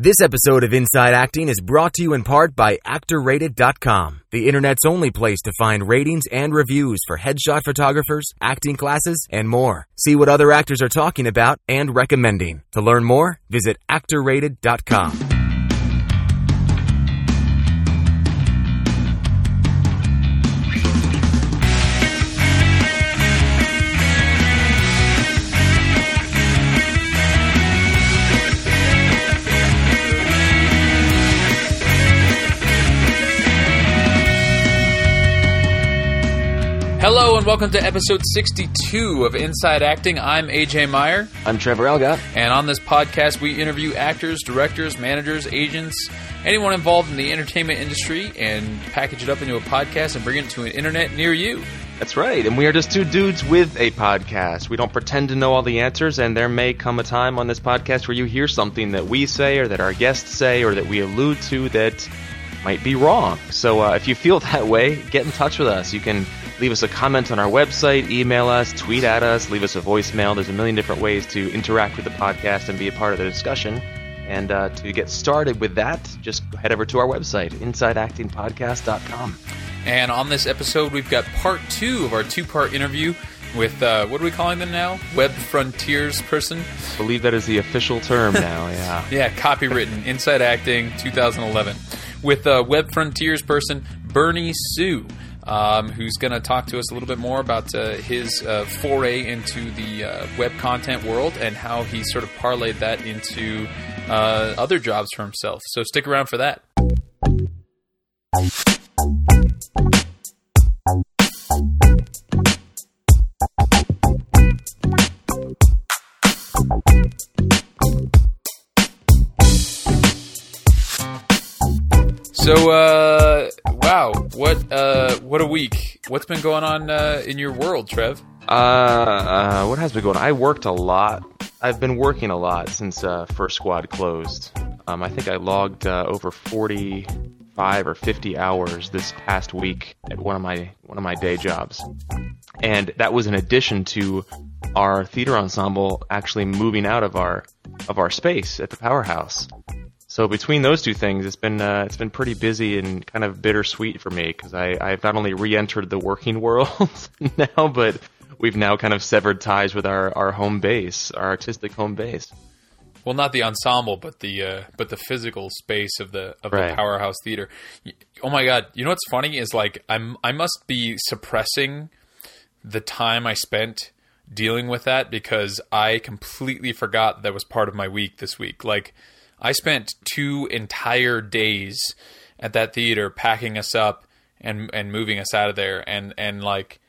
This episode of Inside Acting is brought to you in part by ActorRated.com, the internet's only place to find ratings and reviews for headshot photographers, acting classes, and more. See what other actors are talking about and recommending. To learn more, visit ActorRated.com. welcome to episode 62 of Inside Acting. I'm AJ Meyer, I'm Trevor Algatt. and on this podcast, we interview actors, directors, managers, agents, anyone involved in the entertainment industry, and package it up into a podcast and bring it to an internet near you. That's right, and we are just two dudes with a podcast. We don't pretend to know all the answers, and there may come a time on this podcast where you hear something that we say, or that our guests say, or that we allude to that might be wrong. So uh, if you feel that way, get in touch with us. You can leave us a comment on our website, email us, tweet at us, leave us a voicemail. There's a million different ways to interact with the podcast and be a part of the discussion. And uh, to get started with that, just head over to our website, insideactingpodcast.com. And on this episode, we've got part two of our two part interview with, uh, what are we calling them now? Web Frontiers person? I believe that is the official term now, yeah. Yeah, copywritten, Inside Acting 2011, with uh, Web Frontiers person Bernie Su, um, who's going to talk to us a little bit more about uh, his uh, foray into the uh, web content world and how he sort of parlayed that into uh, other jobs for himself. So stick around for that. So, uh, wow, what uh, what a week! What's been going on uh, in your world, Trev? Uh, uh, what has been going on? I worked a lot. I've been working a lot since uh, First Squad closed. Um, I think I logged uh, over 45 or 50 hours this past week at one of my one of my day jobs, and that was in addition to our theater ensemble actually moving out of our of our space at the powerhouse. So between those two things, it's been uh, it's been pretty busy and kind of bittersweet for me because I I've not only re-entered the working world now, but we've now kind of severed ties with our, our home base, our artistic home base. Well, not the ensemble, but the uh, but the physical space of the of the powerhouse theater. Oh my god! You know what's funny is like I'm I must be suppressing the time I spent dealing with that because I completely forgot that was part of my week this week. Like I spent two entire days at that theater packing us up and and moving us out of there and and like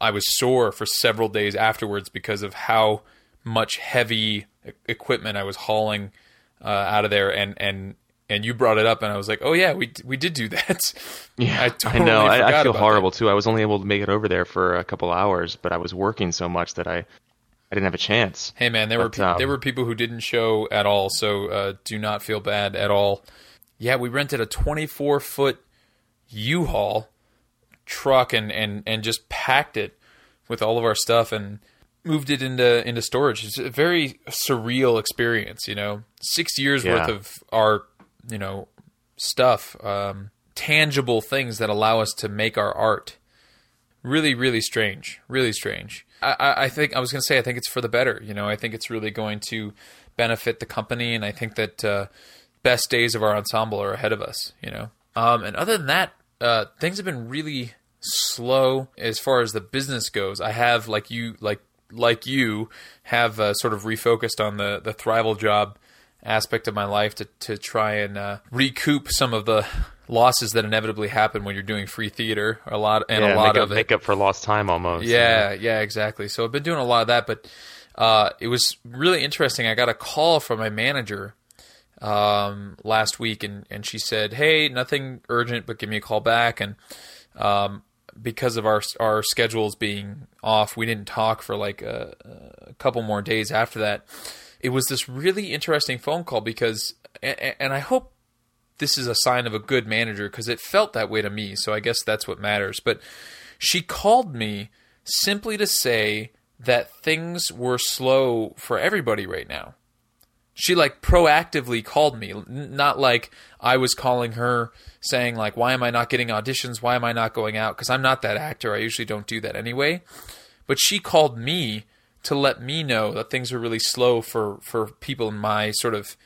I was sore for several days afterwards because of how much heavy equipment I was hauling uh, out of there and and and you brought it up and I was like, "Oh yeah, we we did do that." Yeah, I totally know. I, I feel horrible that. too. I was only able to make it over there for a couple hours, but I was working so much that I I didn't have a chance. Hey man, there were pe- um, there were people who didn't show at all, so uh, do not feel bad at all. Yeah, we rented a 24 foot U-Haul truck and, and and just packed it with all of our stuff and moved it into into storage. It's a very surreal experience, you know. Six years Yeah. worth of our you know stuff, um, tangible things that allow us to make our art really really strange really strange I, I think i was going to say i think it's for the better you know? I think it's really going to benefit the company and i think that uh, best days of our ensemble are ahead of us you know? Um, and other than that uh, things have been really slow as far as the business goes. I have like you like like you have uh, sort of refocused on the the thrival job aspect of my life to to try and uh, recoup some of the losses that inevitably happen when you're doing free theater a lot and yeah, a lot make of up, it make up for lost time almost. yeah, yeah, exactly. So I've been doing a lot of that, but uh, it was really interesting. I got a call from my manager um, last week, and, and she said, "Hey, nothing urgent, but give me a call back." And um, because of our our schedules being off, we didn't talk for like a, a couple more days after that. It was this really interesting phone call because, and, and I hope this is a sign of a good manager because it felt that way to me. So I guess that's what matters. But she called me simply to say that things were slow for everybody right now. she like proactively called me, not like I was calling her saying like, "Why am I not getting auditions? Why am I not going out?" Because I'm not that actor. I usually don't do that anyway. But she called me to let me know that things were really slow for for people in my sort of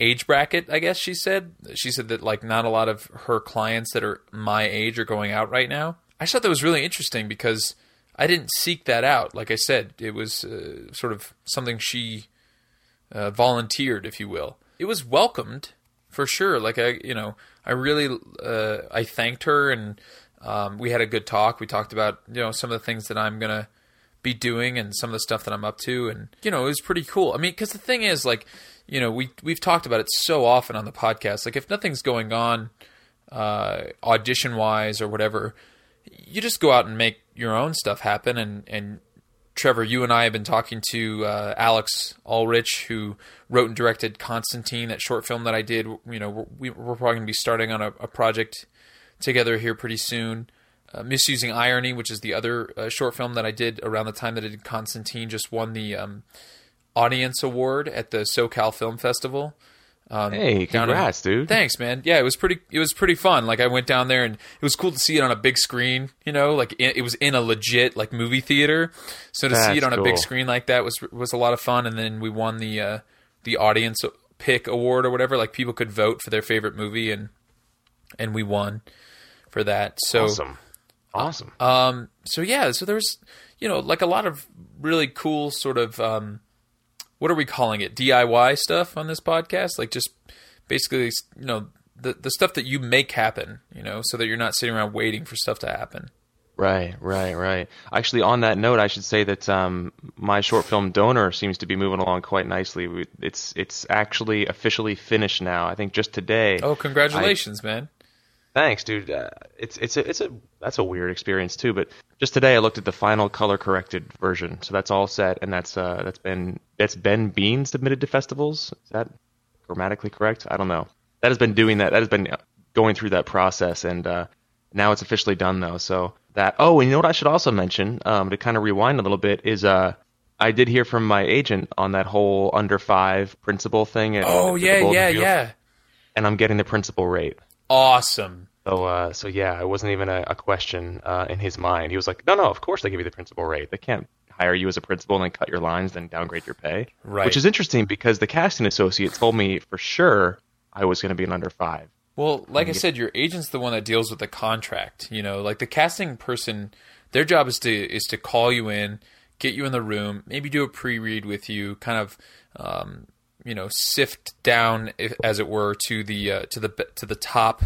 age bracket. I guess she said. She said that like not a lot of her clients that are my age are going out right now. I thought that was really interesting because I didn't seek that out. Like I said, it was uh, sort of something she uh, volunteered, if you will. It was welcomed for sure. Like I, you know, I really, uh, I thanked her, and um, we had a good talk. We talked about you know some of the things that I'm gonna be doing and some of the stuff that I'm up to, and you know, it was pretty cool. I mean, because the thing is, like, you know, we we've talked about it so often on the podcast. Like, if nothing's going on, uh, audition wise or whatever, you just go out and make your own stuff happen, and and Trevor, you and I have been talking to uh, Alex Ulrich, who wrote and directed Constantine, that short film that I did. You know, we're, we're probably going to be starting on a, a, project together here pretty soon. Uh, Misusing Irony, which is the other uh, short film that I did around the time that I did Constantine, just won the um, audience award at the SoCal Film Festival. Um, hey, congrats, in, dude! Thanks, man. Yeah, it was pretty. It was pretty fun. Like I went down there and it was cool to see it on a big screen. You know, like it, it was in a legit like movie theater. So to That's see it on cool. a big screen like that was was a lot of fun. And then we won the uh, the audience pick award or whatever. Like people could vote for their favorite movie, and and we won for that. So awesome, awesome. Um. So yeah. So there's you know like a lot of really cool sort of um what are we calling it? DIY stuff on this podcast? Like just basically you know the the stuff that you make happen you know so that you're not sitting around waiting for stuff to happen. Right right right. Actually on that note I should say that um, my short film donor seems to be moving along quite nicely. It's it's actually officially finished now. I think just today oh congratulations I, man Thanks, dude. Uh, it's it's a it's a that's a weird experience too. But just today, I looked at the final color corrected version, so that's all set, and that's uh that's been that's Ben Bean submitted to festivals. Is that grammatically correct? I don't know. That has been doing that. That has been going through that process, and uh, now it's officially done though. So that oh, and you know what I should also mention um, to kind of rewind a little bit is uh I did hear from my agent on that whole under five principal thing. Oh yeah, yeah, yeah. And I'm getting the principal rate awesome. So, uh, so yeah, it wasn't even a, a question uh, in his mind. He was like, "No, no, of course they give you the principal rate. They can't hire you as a principal and then cut your lines, then downgrade your pay." Right. Which is interesting because the casting associate told me for sure I was going to be an under five. Well, like I said, your agent's the one that deals with the contract. You know, like the casting person, their job is to is to call you in, get you in the room, maybe do a pre-read with you, kind of um, you know sift down, as it were, to the uh, to the to the top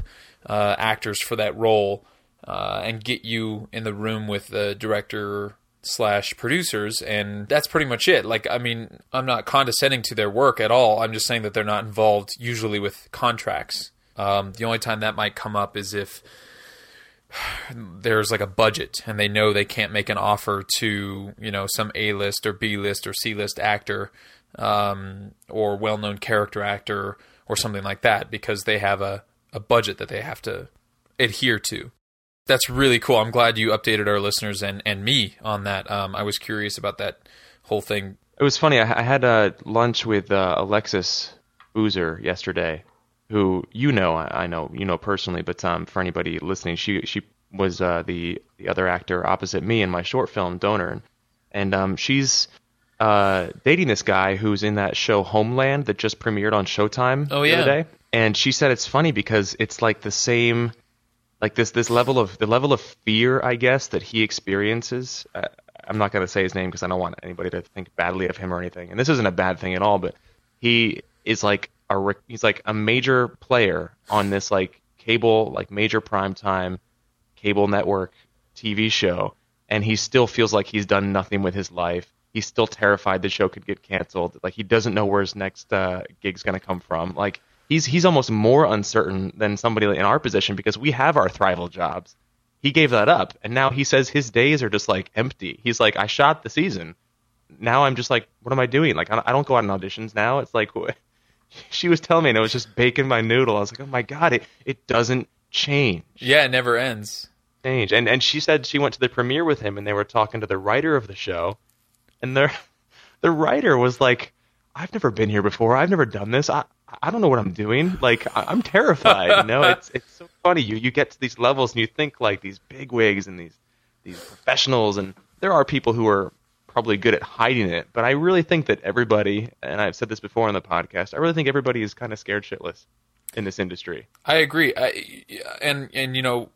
uh, actors for that role, uh, and get you in the room with the director slash producers, and that's pretty much it. Like, I mean, I'm not condescending to their work at all. I'm just saying that they're not involved usually with contracts. Um, the only time that might come up is if there's like a budget and they know they can't make an offer to you know some A list or B list or C list actor um, or well known character actor or something like that because they have a, a budget that they have to adhere to. That's really cool. I'm glad you updated our listeners and, and me on that. Um, I was curious about that whole thing. It was funny. I, I had a lunch with uh, Alexis Boozer yesterday, who you know, I, I know you know personally, but um, for anybody listening, she she was uh, the the other actor opposite me in my short film Donor, and, and um, she's uh, dating this guy who's in that show Homeland that just premiered on Showtime oh, yeah. the other day. And she said it's funny because it's like the same, like this this level of the level of fear, I guess, that he experiences. Uh, I'm not going to say his name because I don't want anybody to think badly of him or anything. And this isn't a bad thing at all, but he is like a he's like a major player on this like cable like major prime time cable network TV show, and he still feels like he's done nothing with his life he's still terrified the show could get canceled. Like he doesn't know where his next uh, gig's going to come from. Like he's he's almost more uncertain than somebody in our position because we have our thrival jobs. He gave that up, and now he says his days are just like empty. He's like, I shot the season. Now I'm just like, what am I doing? Like I don't go out in auditions now. It's like she was telling me, and it was just baking my noodle. I was like, oh my god, it it doesn't change. Yeah, it never ends. Change. And and she said she went to the premiere with him, and they were talking to the writer of the show, and the the writer was like, I've never been here before. I've never done this. I I don't know what I'm doing. Like I- I'm terrified. You know, it's it's so funny. You you get to these levels and you think like these big wigs and these these professionals, and there are people who are probably good at hiding it. But I really think that everybody, and I've said this before on the podcast, I really think everybody is kind of scared shitless in this industry. I agree. I, and and you know,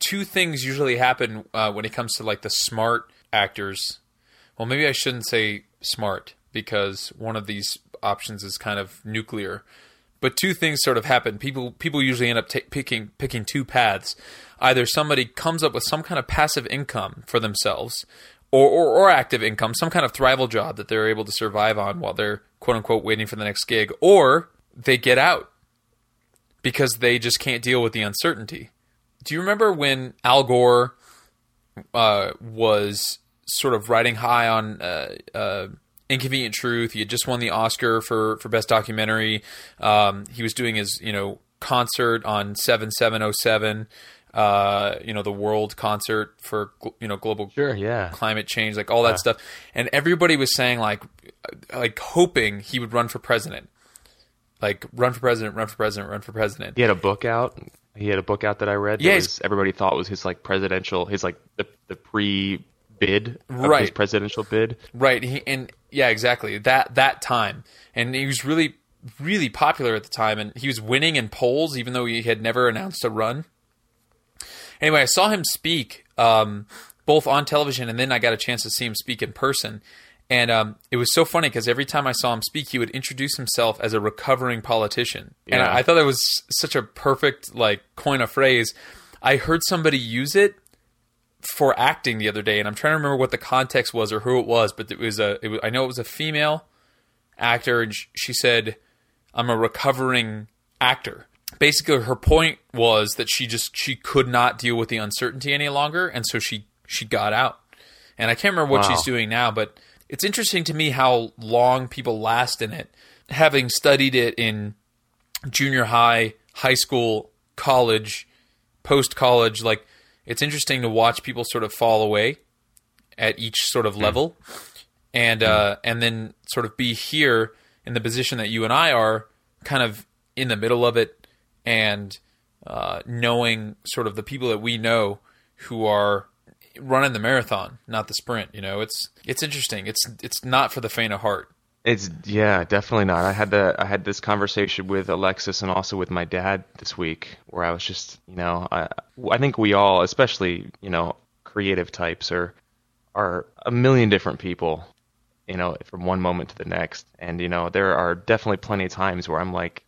two things usually happen uh, when it comes to like the smart actors. Well, maybe I shouldn't say smart because one of these options is kind of nuclear. But two things sort of happen. People people usually end up ta picking picking two paths. Either somebody comes up with some kind of passive income for themselves, or, or, or active income, some kind of thrival job that they're able to survive on while they're quote unquote waiting for the next gig, or they get out because they just can't deal with the uncertainty. Do you remember when Al Gore uh, was sort of riding high on uh, uh, Inconvenient Truth? He had just won the Oscar for for best documentary. Um, he was doing his you know concert on seven seven oh seven. Uh, you know the world concert for you know global Sure, yeah. climate change, like all that stuff, and everybody was saying like, like hoping he would run for president, like run for president, run for president, run for president. He had a book out. He had a book out that I read. That Yeah, was, everybody thought was his like presidential, his like the the pre bid of his Right. presidential bid. Right. He, and yeah, exactly. That that time. And he was really really popular at the time and he was winning in polls even though he had never announced a run. Anyway, I saw him speak um, both on television and then I got a chance to see him speak in person. And um, it was so funny because every time I saw him speak, he would introduce himself as a recovering politician, and I, I thought that was such a perfect like coin of phrase. I heard somebody use it for acting the other day, and I'm trying to remember what the context was or who it was, but it was a. It was, I know it was a female actor, and she said, "I'm a recovering actor." Basically, her point was that she just she could not deal with the uncertainty any longer, and so she she got out. And I can't remember what Wow. she's doing now, but it's interesting to me how long people last in it. Having studied it in junior high, high school, college, post college, like it's interesting to watch people sort of fall away at each sort of level, and uh, and then sort of be here in the position that you and I are, kind of in the middle of it, and uh, knowing sort of the people that we know who are running the marathon, not the sprint. You know, it's it's interesting. It's it's not for the faint of heart. It's yeah, definitely not. I had the I had this conversation with Alexis and also with my dad this week, where I was just you know I I think we all, especially you know creative types, are are a million different people, you know, from one moment to the next, and you know there are definitely plenty of times where I'm like,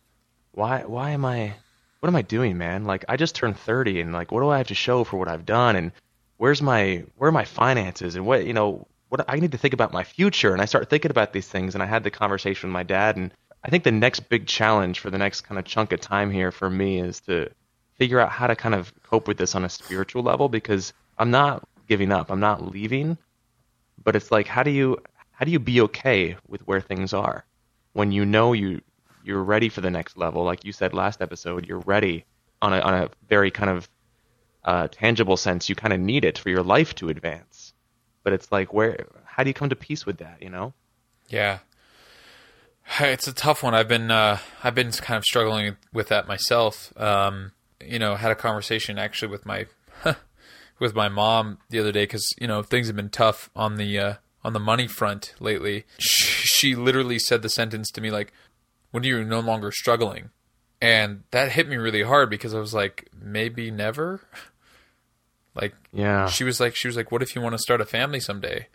why why am I what am I doing, man? Like I just turned 30, and like what do I have to show for what I've done, and where's my where are my finances, and what you know what I need to think about my future, and I start thinking about these things, and I had the conversation with my dad, and I think the next big challenge for the next kind of chunk of time here for me is to figure out how to kind of cope with this on a spiritual level because I'm not giving up, I'm not leaving, but it's like how do you how do you be okay with where things are? When you know you you're ready for the next level like you said last episode you're ready on a on a very kind of uh, tangible sense. You kind of need it for your life to advance but it's like where how do you come to peace with that you know Yeah, it's a tough one. I've been uh, I've been kind of struggling with that myself. Um, you know, had a conversation actually with my with my mom the other day because you know things have been tough on the uh, on the money front lately. She, she literally said the sentence to me like, "When are you're no longer struggling," and that hit me really hard because I was like, maybe never. Like yeah. she was like she was like what if you want to start a family someday?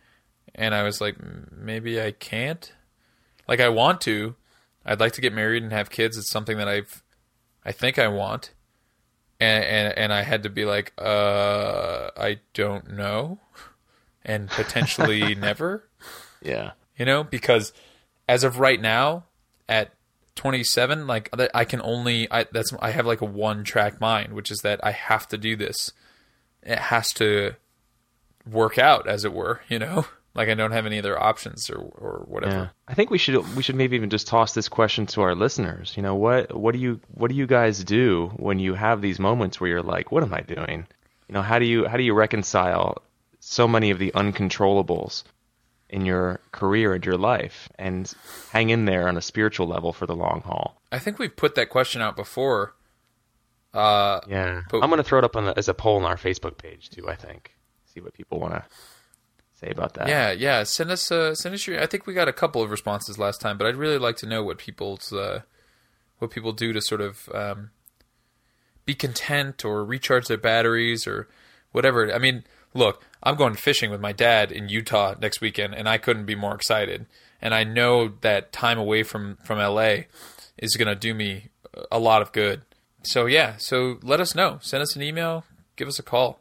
And i was like maybe i can't. Like i want to. I'd like to get married and have kids. It's something that i've i think i want. And and, and i had to be like uh i don't know. And potentially never. Yeah. You know because as of right now at 27 like i can only i that's i have like a one track mind which is that i have to do this it has to work out as it were you know like i don't have any other options or or whatever Yeah. I think we should we should maybe even just toss this question to our listeners. You know, what what do you what do you guys do when you have these moments where you're like, what am I doing? You know, how do you how do you reconcile so many of the uncontrollables in your career and your life and hang in there on a spiritual level for the long haul? I think we've put that question out before. Uh, Yeah. But- I'm going to throw it up on the, as a poll on our Facebook page too, I think. See what people want to say about that. yeah, yeah. Send us, uh, send us your. I think we got a couple of responses last time, but I'd really like to know what people's, uh, what people do to sort of um, be content or recharge their batteries or whatever. I mean, look, I'm going fishing with my dad in Utah next weekend, and I couldn't be more excited. And I know that time away from from LA is going to do me a lot of good. So yeah, so let us know. Send us an email. Give us a call.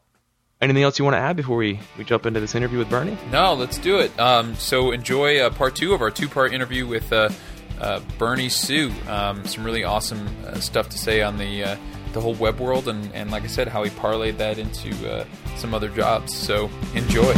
Anything else you want to add before we, we jump into this interview with Bernie? No, let's do it. Um, so enjoy uh, part two of our two-part interview with uh, uh, Bernie Su. Um, some really awesome uh, stuff to say on the uh, the whole web world, and, and like I said, how he parlayed that into uh, some other jobs. So enjoy.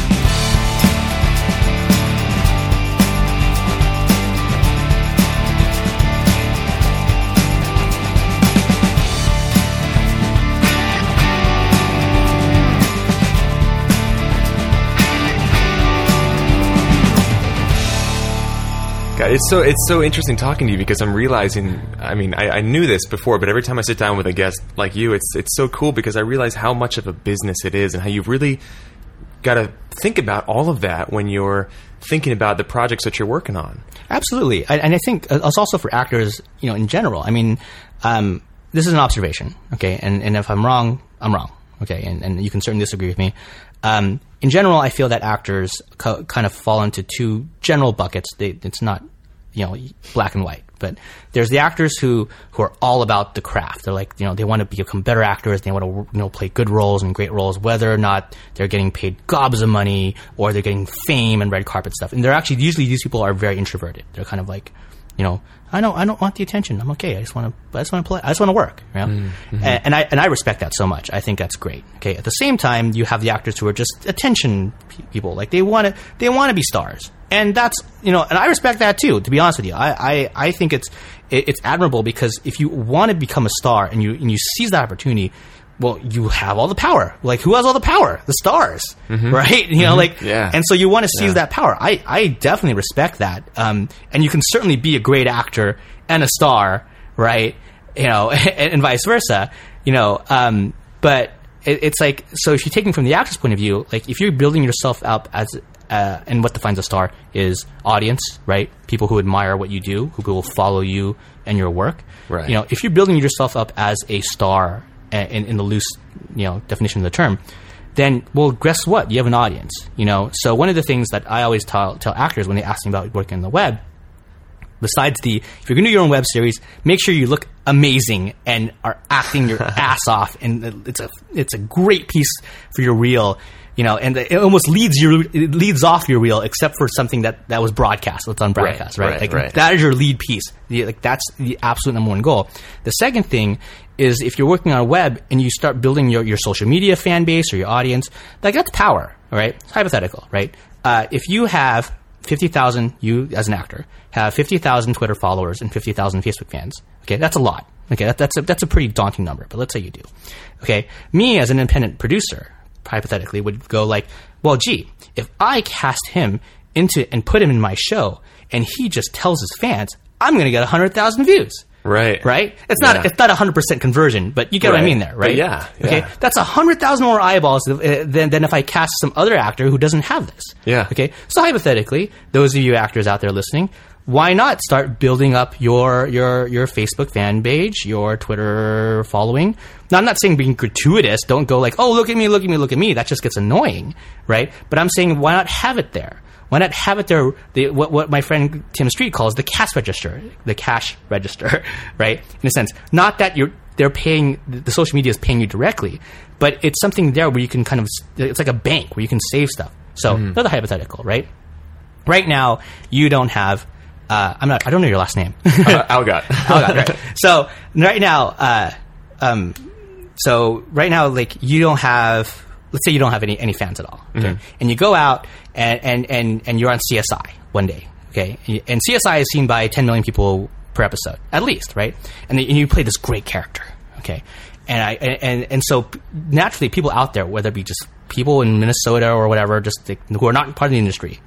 It's so it's so interesting talking to you because I'm realizing. I mean, I, I knew this before, but every time I sit down with a guest like you, it's it's so cool because I realize how much of a business it is and how you've really got to think about all of that when you're thinking about the projects that you're working on. Absolutely, I, and I think uh, it's also for actors, you know, in general. I mean, um, this is an observation, okay, and and if I'm wrong, I'm wrong, okay, and and you can certainly disagree with me. Um, in general, I feel that actors co- kind of fall into two general buckets. They, it's not, you know, black and white, but there's the actors who who are all about the craft. They're like, you know, they want to become better actors. They want to, you know, play good roles and great roles, whether or not they're getting paid gobs of money or they're getting fame and red carpet stuff. And they're actually usually these people are very introverted. They're kind of like, you know, I don't, I don't want the attention. I'm okay. I just want to, I just want to play. I just want to work. You know? Mm-hmm. and, and I and I respect that so much. I think that's great. Okay. At the same time, you have the actors who are just attention pe- people. Like they want to, they want to be stars, and that's you know, and I respect that too. To be honest with you, I I, I think it's it, it's admirable because if you want to become a star and you and you seize that opportunity. Well, you have all the power. Like, who has all the power? The stars, right? You know, like, Yeah. and so you want to seize that power. I, I definitely respect that. Um, and you can certainly be a great actor and a star, right? You know, and, and vice versa, you know, um, but it, it's like, so if you're taking from the actor's point of view, like if you're building yourself up as, uh, and what defines a star is audience, right? People who admire what you do, who will follow you and your work. Right. You know, if you're building yourself up as a star in, in the loose, you know, definition of the term, then well, guess what? You have an audience. You know, so one of the things that I always tell tell actors when they ask me about working on the web, besides the if you're going to do your own web series, make sure you look amazing and are acting your ass off, and it's a it's a great piece for your reel. You know, and it almost leads your it leads off your reel, except for something that, that was broadcast, that's on broadcast, right? right, like right. that is your lead piece. Like that's the absolute number one goal. The second thing is if you're working on a web and you start building your, your social media fan base or your audience, like that's power, right It's hypothetical, right? Uh, if you have 50,000, you as an actor, have 50,000 Twitter followers and 50,000 Facebook fans, okay, that's a lot. Okay, that, that's, a, that's a pretty daunting number, but let's say you do. Okay, me as an independent producer, hypothetically, would go like, well, gee, if I cast him into and put him in my show and he just tells his fans, I'm going to get 100,000 views. Right. Right? It's not Yeah. it's not a hundred percent conversion, but you get what I mean there, right? But yeah, Okay. That's a hundred thousand more eyeballs uh, than than if I cast some other actor who doesn't have this. Yeah. Okay. So hypothetically, those of you actors out there listening, why not start building up your your your Facebook fan page, your Twitter following? Now, I'm not saying being gratuitous. Don't go like, oh, look at me, look at me, look at me. That just gets annoying, right? But I'm saying, why not have it there? Why not have it there? The, what, what my friend Tim Street calls the cash register, the cash register, right? In a sense, not that you're they're paying the social media is paying you directly, but it's something there where you can kind of it's like a bank where you can save stuff. So another hypothetical, right? Right now, you don't have. Uh, I'm not. I don't know your last name. Uh, Algatt. God, right. So right now, uh, um, so right now, like you don't have. Let's say you don't have any any fans at all, okay? and you go out and, and and and you're on CSI one day, okay? And CSI is seen by 10 million people per episode, at least, right? And, and you play this great character, okay? And I and and, so naturally, people out there, whether it be just people in Minnesota or whatever, just like, who are not part of the industry,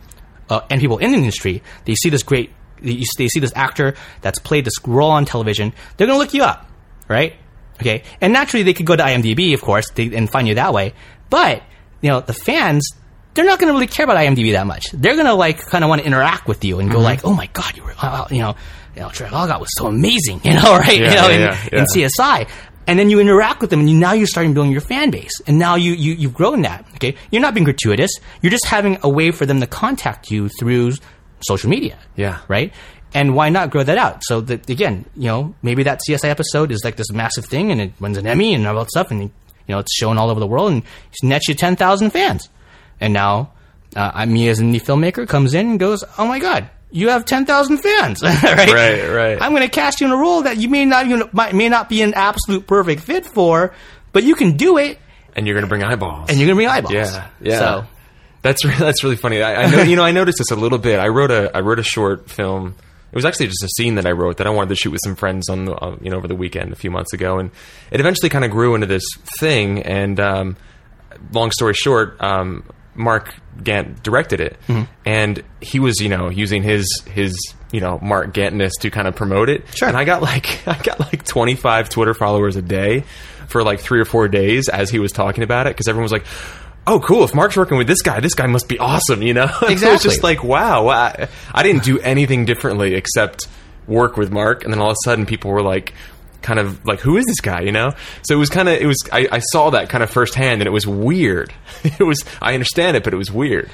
uh, and people in the industry, they see this great, they they see this actor that's played this role on television, they're going to look you up, right? Okay, and naturally they could go to IMDb, of course, they, and find you that way. But you know, the fans, they're not going to really care about IMDb that much. They're going to like kind of want to interact with you and Mm-hmm. go like, "Oh my god, you were, uh, you know, you know, Trey Algatt was so amazing," you know, right? Yeah, you know, yeah, in, yeah, in CSI. And then you interact with them, and you, now you're starting building your fan base, and now you, you you've grown that. Okay, you're not being gratuitous. You're just having a way for them to contact you through social media. Yeah. right. And why not grow that out? So that again, you know, maybe that CSI episode is like this massive thing, and it wins an Emmy and all that stuff, and you know, it's shown all over the world, and it's nets you ten thousand fans. And now, uh, me as an indie filmmaker comes in and goes, "Oh my god, you have ten thousand fans, right? Right, right. I'm going to cast you in a role that you may not even might, may not be an absolute perfect fit for, but you can do it, and you're going to bring eyeballs. and you're going to bring eyeballs. Yeah, yeah. So That's that's really funny. I, I know, you know, I noticed this a little bit. I wrote a I wrote a short film. It was actually just a scene that I wrote that I wanted to shoot with some friends on the, uh, you know over the weekend a few months ago, and it eventually kind of grew into this thing. And um, long story short, um, Mark Gantt directed it, and he was you know using his his you know Mark Gantness to kind of promote it. Sure. And I got like I got like 25 Twitter followers a day for like three or four days as he was talking about it because everyone was like. Oh, cool! If Mark's working with this guy, this guy must be awesome, you know. it was Exactly. just like, wow, I, I didn't do anything differently except work with Mark, and then all of a sudden, people were like, kind of like, who is this guy, you know? So it was kind of, it was, I, I saw that kind of firsthand, and it was weird. It was, I understand it, but it was weird.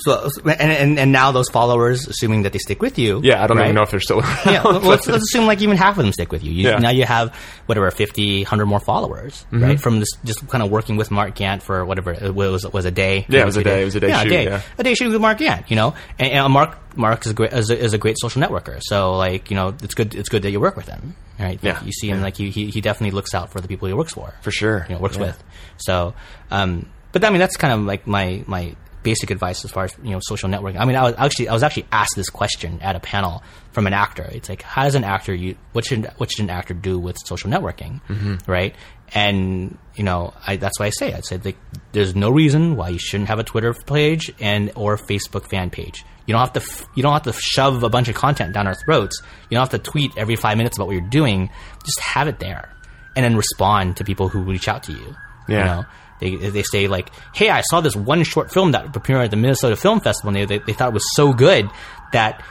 So, and, and and now those followers, assuming that they stick with you, Yeah, I don't right? even know if they're still around. yeah, well, let's, let's assume like even half of them stick with you. you Yeah. Mm-hmm. Now you have whatever 50, 100 more followers, right? From this, just kind of working with Mark Gantt for whatever it was was a day. Yeah, it was a day. It was a day yeah, shoot, A day, yeah. a day shooting with Mark Gantt. You know, and, and Mark Mark is a great is a, is a great social networker. So like you know, it's good it's good that you work with him, right? Yeah. you see him like he, he he definitely looks out for the people he works for, For sure. You know, works Yeah. with. So, um, but I mean, that's kind of like my my basic advice as far as you know social networking. I mean, I was actually I was actually asked this question at a panel from an actor. It's like, how does an actor you what should what should an actor do with social networking, mm-hmm. right? And you know, I, that's why I say I said like, there's no reason why you shouldn't have a Twitter page and or Facebook fan page. You don't have to f- you don't have to shove a bunch of content down our throats. You don't have to tweet every five minutes about what you're doing. Just have it there, and then respond to people who reach out to you. Yeah. You know, they, they say like, "Hey, I saw this one short film that premiered at the Minnesota Film Festival, and they, they, they thought it was so good that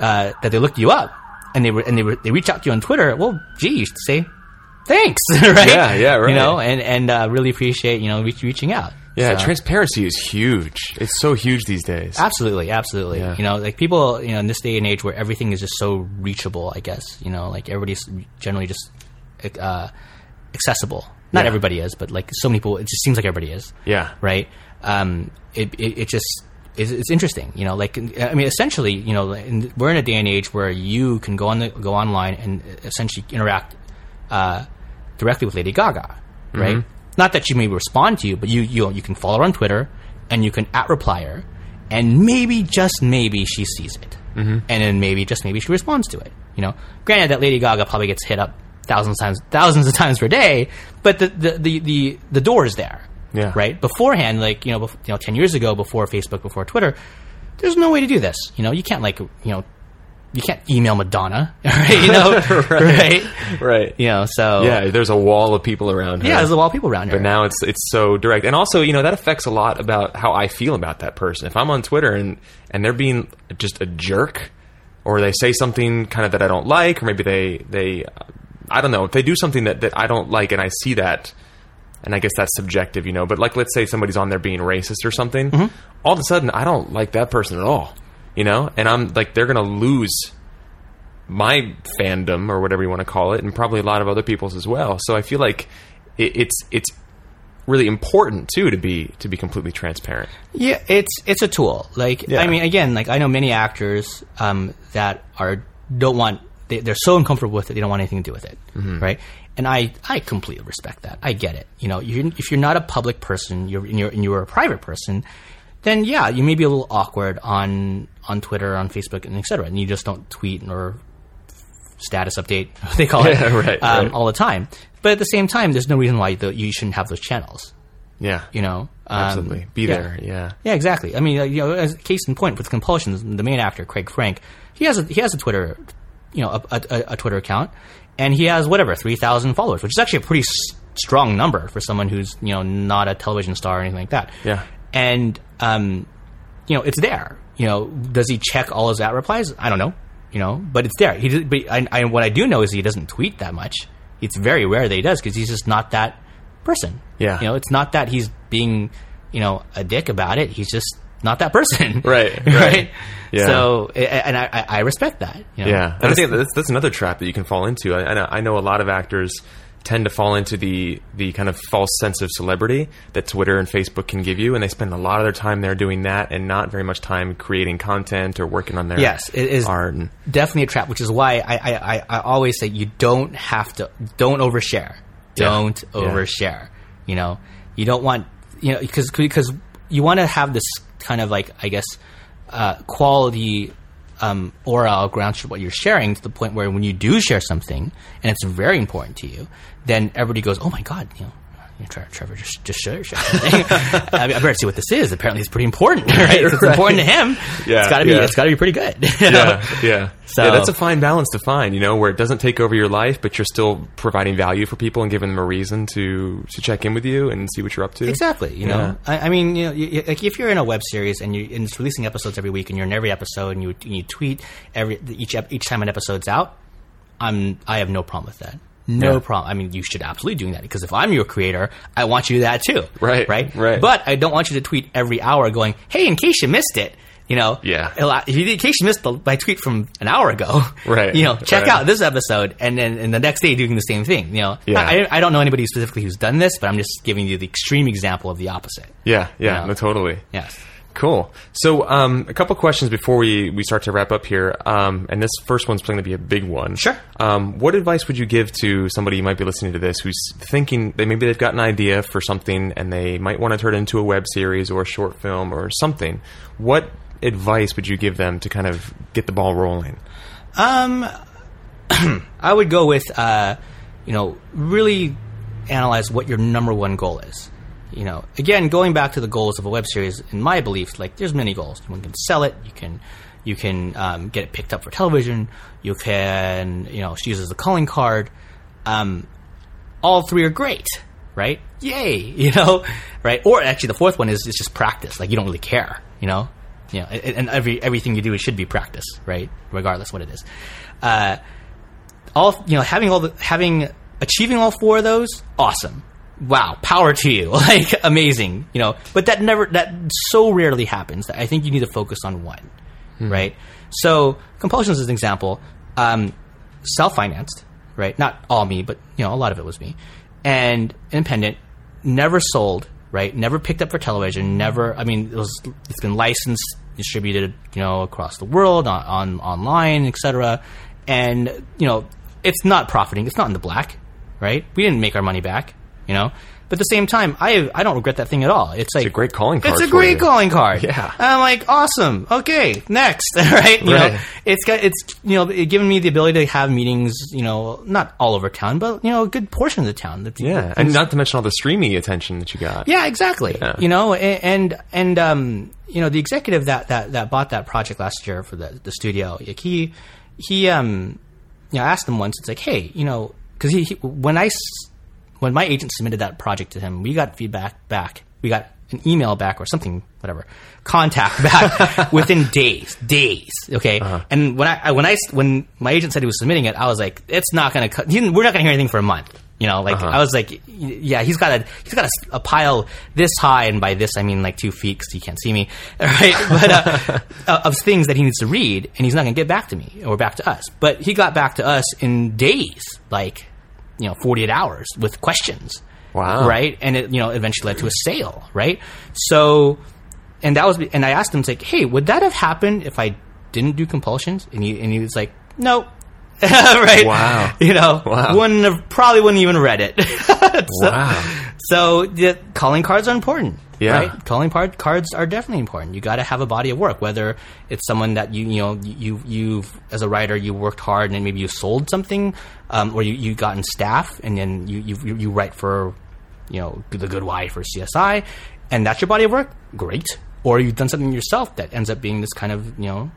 uh, that they looked you up, and they were and they were, they reached out to you on Twitter. Well, gee, you should say thanks, right? Yeah, yeah, right. You know, and and uh, really appreciate you know reach, reaching out. Yeah, So- transparency is huge. It's so huge these days. Absolutely, absolutely. Yeah. You know, like people, you know, in this day and age where everything is just so reachable, I guess, you know, like everybody's generally just uh, accessible. Not Yeah. everybody is, but like so many people, it just seems like everybody is. Yeah. Right. Um, it, it, it just, it's, it's interesting, you know, like, I mean, essentially, you know, in, we're in a day and age where you can go on the, go online and essentially interact, uh, directly with Lady Gaga, right? Not that she may respond to you, but you, you, you can follow her on Twitter and you can at reply her and maybe just maybe she sees it, mm-hmm. and then maybe just maybe she responds to it. You know, granted that Lady Gaga probably gets hit up thousands of times, thousands of times per day, but the the the the, the door is there. Yeah. Right beforehand, like you know, bef- you know, ten years ago, before Facebook, before Twitter, there's no way to do this. You know, you can't like you know, you can't email Madonna, right? You know, right? Right. You know, so Yeah, there's a wall of people around her. yeah, there's a lot of people around here. But now it's it's so direct, and also you know that affects a lot about how I feel about that person. If I'm on Twitter and and they're being just a jerk, or they say something kind of that I don't like, or maybe they they I don't know if they do something that that I don't like, and I see that, and I guess that's subjective, you know. But like, let's say somebody's on there being racist or something, Mm-hmm. all of a sudden I don't like that person at all, you know, and I'm like they're gonna lose my fandom or whatever you want to call it, and probably a lot of other people's as well. So I feel like it, it's it's really important too to be to be completely transparent. Yeah, it's it's a tool. Like Yeah. I mean, again, like I know many actors um, that are don't want they, they're so uncomfortable with it they don't want anything to do with it, right? And I I completely respect that. I get it. You know, you if you're not a public person, you're and you're and you're a private person, then yeah, you may be a little awkward on on Twitter, on Facebook, and etc. And you just don't tweet or status update, they call it, Yeah, right, um, right. all the time. But at the same time, there's no reason why the, you shouldn't have those channels. Yeah. You know, Um, Absolutely. Be yeah. there. Yeah. Yeah, exactly. I mean, uh, you know, as case in point with compulsions, the main actor Craig Frank, he has a he has a Twitter, you know, a, a, a Twitter account, and he has whatever three thousand followers, which is actually a pretty s- strong number for someone who's you know not a television star or anything like that. Yeah. and um, you know, it's there. You know, does he check all his at replies? I don't know. You know, but it's there. He, but I, I, what I do know is he doesn't tweet that much. It's very rare that he does because he's just not that person. Yeah. you know, it's not that he's being, you know, a dick about it. He's just not that person. Right, right. right. Yeah. So, and I, I- respect that. You know? Yeah, and I think that's, that's another trap that you can fall into. I, I, know, I know a lot of actors tend to fall into the the kind of false sense of celebrity that Twitter and Facebook can give you, and they spend a lot of their time there doing that, and not very much time creating content or working on their Yes, it is art. And, definitely a trap, which is why I, I, I, always say you don't have to, don't overshare. Don't Yeah. overshare. You know, you don't want, you know, because, because you want to have this kind of like, I guess, uh, quality um, aura around what you're sharing to the point where when you do share something and it's very important to you, then everybody goes, oh my God, you know, Trevor, Trevor just just shared something. I, mean, I better see what this is. Apparently, it's pretty important, right? It's Right. important to him. Yeah, it's got to be. yeah. It's got to be pretty good. know? yeah, yeah. So- yeah, that's a fine balance to find, you know, where it doesn't take over your life, but you're still providing value for people and giving them a reason to to check in with you and see what you're up to. Exactly. You know, I, I mean, you know, you- like if you're in a web series and you and it's releasing episodes every week, and you're in every episode, and you and you tweet every each each time an episode's out, I'm I have no problem with that. No Yeah. problem. I mean, you should absolutely doing that because if I'm your creator, I want you to do that too. Right, Right. right. But I don't want you to tweet every hour going, "Hey, in case you missed it." You know, Yeah. If you, in case you missed the, my tweet from an hour ago, Right, You know, check right. out this episode, and then and the next day doing the same thing. You know, Yeah. I, I don't know anybody specifically who's done this, but I'm just giving you the extreme example of the opposite. Yeah, yeah, Yeah. no, totally. Yes. Cool. So, um, a couple questions before we, we start to wrap up here. Um, and this first one's going to be a big one. Sure. Um, what advice would you give to somebody who might be listening to this who's thinking that maybe they've got an idea for something and they might want to turn it into a web series or a short film or something? What advice would you give them to kind of get the ball rolling? Um, I would go with, uh, you know, really analyze what your number one goal is. You know, again, going back to the goals of a web series, in my belief, like there's many goals. One can sell it, you can, you can um, get it picked up for television, you can, you know, use it as a calling card. Um, all three are great, right? Yay, you know, right? Or actually, the fourth one is is just practice. Like you don't really care, you know, you know, and and every everything you do it should be practice, right? Regardless what it is. Uh, all you know, having all the having achieving all four of those, awesome. Wow, power to you, like amazing, you know. But that never that so rarely happens. That I think you need to focus on one, right? So compulsions is an example. Um, self-financed, right? Not all me, but you know, a lot of it was me. And independent, never sold, right? Never picked up for television. Never. I mean, it was. It's been licensed, distributed, you know, across the world on, on online, etc. And you know, it's not profiting. It's not in the black, right? We didn't make our money back, you know. But at the same time, I I don't regret that thing at all. It's like a great calling card It's a great you. calling card. Yeah. I'm like, awesome. Okay, next. right? You Right. know, it's got it's you know it given me the ability to have meetings. You know, not all over town, but you know, a good portion of the town. That Yeah. And not to mention all the streaming attention that you got. yeah, exactly. Yeah. You know, and and um, you know, the executive that that that bought that project last year for the the studio, like he he um, you know, I asked him once. It's like, hey, you know, because he, he when I when my agent submitted that project to him, we got feedback back. We got an email back or something, whatever, contact back within days, days. Okay, and when I when I- when I s- when my agent said he was submitting it, I was like, it's not going to. We're not going to hear anything for a month. You know, like I was like, yeah, he's got a he's got a pile this high, and by this I mean like two feet because he can't see me, right? But uh, of things that he needs to read, and he's not going to get back to me or back to us. But he got back to us in days, like you know, forty eight hours with questions. Wow. Right, and it you know eventually led to a sale. Right, so and that was and I asked him like, hey, would that have happened if I didn't do compulsions? And he and he was like, no. right. Wow. You know, Wow. wouldn't have probably wouldn't even read it. so, Wow. So the calling cards are important. Yeah. Right? Calling card cards are definitely important. You got to have a body of work, whether it's someone that you you know you you've as a writer you worked hard and maybe you sold something, um, or you you gotten staff and then you you you- you write for you know, The Good Wife or CSI, and that's your body of work. Great. Or you've done something yourself that ends up being this kind of you know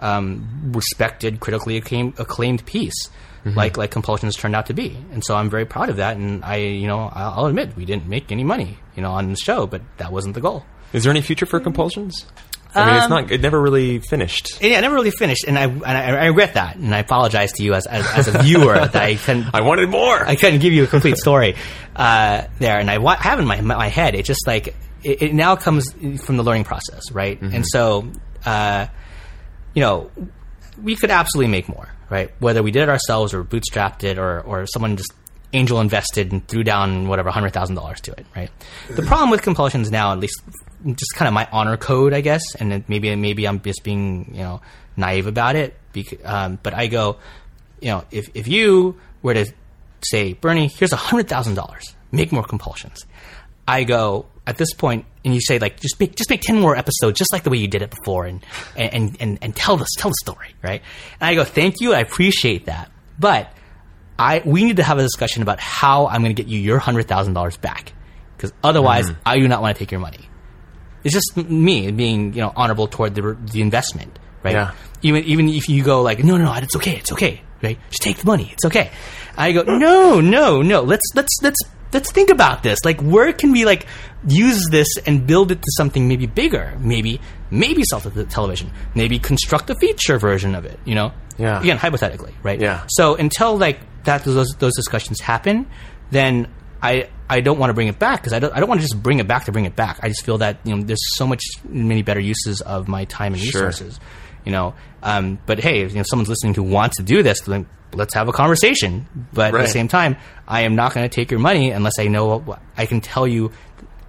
um, respected, critically acclaimed, acclaimed piece, like like Compulsions turned out to be. And so I'm very proud of that. And I, you know, I'll, I'll admit we didn't make any money, you know, on the show, but that wasn't the goal. Is there any future for Compulsions? I mean, it's Um, not. It never really finished. And yeah, I never really finished, and I and I, I regret that, and I apologize to you as as, as a viewer that I couldn't I wanted more. I couldn't give you a complete story uh, there, and I wa- have in my my head. It just like it, it now comes from the learning process, right? And so, uh, you know, we could absolutely make more, right? Whether we did it ourselves or bootstrapped it, or or someone just angel invested and threw down whatever hundred thousand dollars to it, right? The problem with compulsions now, at least, just kind of my honor code, I guess, and maybe maybe I'm just being you know naive about it, um, but I go, you know, if if you were to say, Bernie, here's hundred thousand dollars, make more compulsions. I go at this point, and you say like, just make just make ten more episodes, just like the way you did it before, and and and and tell this tell the story, right? And I go, thank you, I appreciate that, but I we need to have a discussion about how I'm going to get you your hundred thousand dollars back, because otherwise, mm-hmm. I do not want to take your money. It's just me being you know honorable toward the the investment, right? Yeah. Even even if you go like, no, no, no, it's okay, it's okay, right? Just take the money, it's okay. I go, no, no, no. Let's let's let's let's think about this. Like, where can we like use this and build it to something maybe bigger? Maybe maybe sell to the television. Maybe construct a feature version of it. You know? Yeah. Again, hypothetically, right? Yeah. So until like that those those discussions happen, then I I don't want to bring it back because I don't I don't want to just bring it back to bring it back. I just feel that you know there's so much many better uses of my time and Sure. resources. You know, um, but hey, if you know, someone's listening who wants to do this, then let's have a conversation. But at the same time, I am not going to take your money unless I know I can tell you.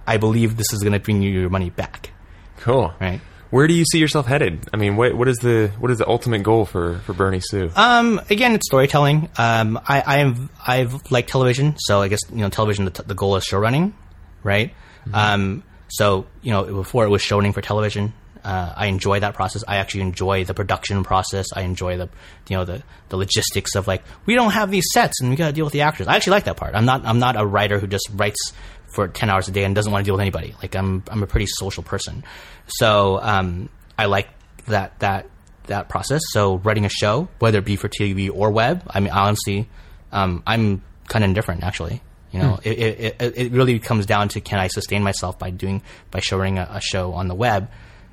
I believe this is going to bring you your money back. Cool. Right. Where do you see yourself headed? I mean, what what is the what is the ultimate goal for for Bernie Su? Um, again, it's storytelling. Um, I, I've I've liked television, so I guess you know television. The, t- the goal is show running, right? Um, so you know before it was show running for television. Uh, I enjoy that process. I actually enjoy the production process. I enjoy the you know the the logistics of like we don't have these sets and we got to deal with the actors. I actually like that part. I'm not I'm not a writer who just writes for ten hours a day and doesn't want to deal with anybody. Like I'm I'm a pretty social person, so um, I like that that that process. So writing a show, whether it be for TV or web, I mean honestly, um, I'm kind of indifferent actually. You know, it, it, it, it really comes down to can I sustain myself by doing by showing a, a show on the web.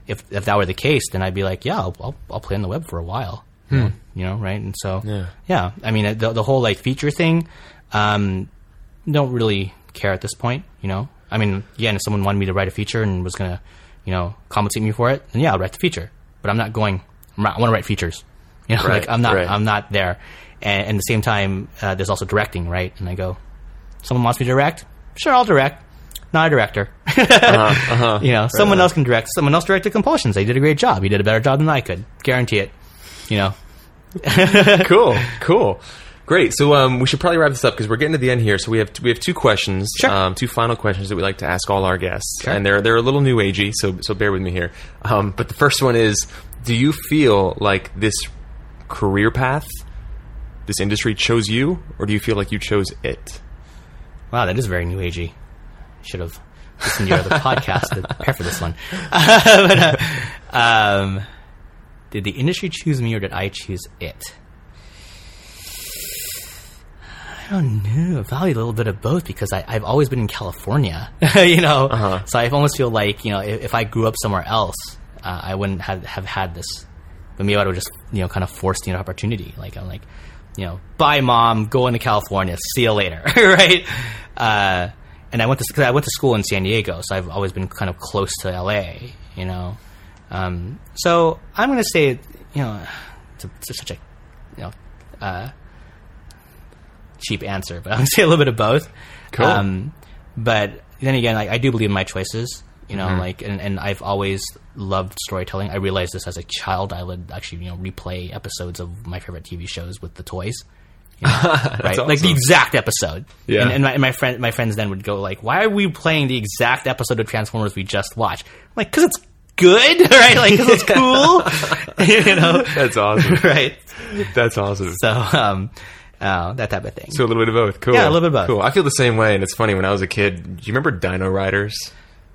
If if that were the case, then I'd be like, yeah, I'll I'll, I'll play on the web for a while. You, know, you know, right? And so, Yeah. I mean, the the whole like feature thing, um, don't really care at this point. You know, I mean, again, if someone wanted me to write a feature and was gonna, you know, compensate me for it, then yeah, I'll write the feature. But I'm not going. I'm not, I want to write features. You know, Right, like I'm not. right. I'm not there. And, and at the same time, uh, there's also directing, right? And I go, someone wants me to direct, sure, I'll direct. Not a director. Uh-huh, You know, someone else can direct. Someone else directed Compulsions. They did a great job. He did a better job than I could. Guarantee it. You know. cool, cool, great. So um, we should probably wrap this up because we're getting to the end here. So we have we have two questions, Sure. um, two final questions that we like to ask all our guests, and they're they're a little new agey, so so bear with me here. Um, but the first one is: Do you feel like this career path, this industry chose you, or do you feel like you chose it? Wow, that is very new agey. Should have listened to your other podcast to prepare for this one. but, uh, um, did the industry choose me or did I choose it? I don't know. Probably a little bit of both because I, I've always been in California, you know. So I almost feel like you know if, if I grew up somewhere else, uh, I wouldn't have have had this. But maybe I would have just you know kind of forced the opportunity. Like I'm like, you know, bye mom, go into California, see you later, right? Uh, and I went to cause I went to school in San Diego, so I've always been kind of close to LA, you know. Um, so I'm going to say, you know, it's, a, it's such a you know uh, cheap answer, but I'm going to say a little bit of both. Cool. Um, but then again, like, I do believe in my choices. You know, like, and, and I've always loved storytelling. I realized this as a child. I would actually, you know, replay episodes of my favorite TV shows with the toys. You know, right? Like the exact episode. Yeah. And, and my, my friend, my friends then would go like, "Why are we playing the exact episode of Transformers we just watched?" I'm like, "Cause it's good, right? Like, cause it's cool, you know, That's awesome. right?" That's awesome. So, um, uh, that type of thing. So a little bit of both. Cool. Yeah, a little bit of both. Cool. I feel the same way, and it's funny. When I was a kid, do you remember Dino Riders?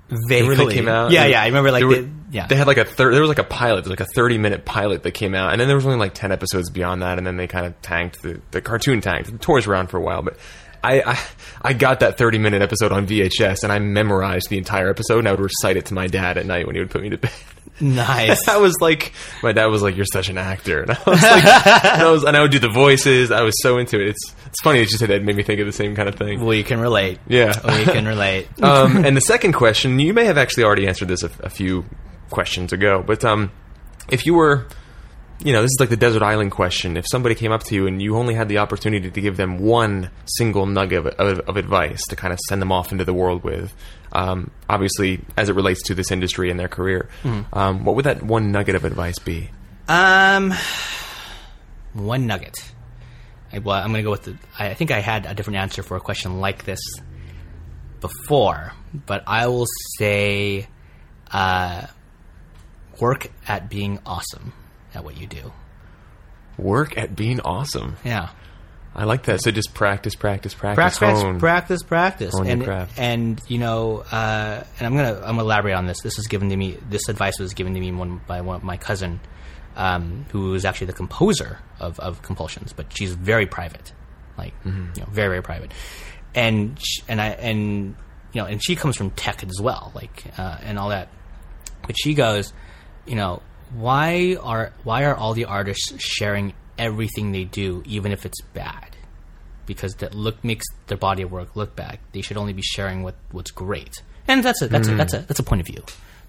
Vaguely. They came out? Yeah, yeah. I remember like were- the, yeah. They had like a thir- there was like a pilot, like a thirty minute pilot that came out, and then there was only like ten episodes beyond that, and then they kind of tanked the the cartoon tanked. The toys around for a while, but. I, I I got that 30 minute episode on VHS and I memorized the entire episode and I would recite it to my dad at night when he would put me to bed. Nice. I was like, my dad was like, "You're such an actor," and I was like, and I was, and I would do the voices. I was so into it. It's it's funny that you said that. It made me think of the same kind of thing. we can relate. Yeah. we can relate. um, and the second question, you may have actually already answered this a, a few questions ago, but um, if you were, you know, this is like the desert island question. If somebody came up to you and you only had the opportunity to give them one single nugget of, of, of advice to kind of send them off into the world with, um, obviously as it relates to this industry and their career, um, what would that one nugget of advice be? Um, one nugget. I, well, I'm going to go with the. I I think I had a different answer for a question like this before, but I will say, uh, work at being awesome at what you do. Work at being awesome. Yeah. I like that. So just practice, practice, practice, practice, practice, hone. practice, practice, Hone and craft. and you know, uh, and I'm gonna I'm gonna elaborate on this. This was given to me. This advice was given to me one by one, my cousin, um, who is actually the composer of, of Compulsions, but she's very private, like Mm-hmm. you know, very very private, and sh- and I and you know, and she comes from tech as well, like uh, and all that. But she goes, you know, why are why are all the artists sharing everything they do, even if it's bad? Because that look makes their body of work look bad. They should only be sharing what what's great, and that's a that's a that's a that's a point of view.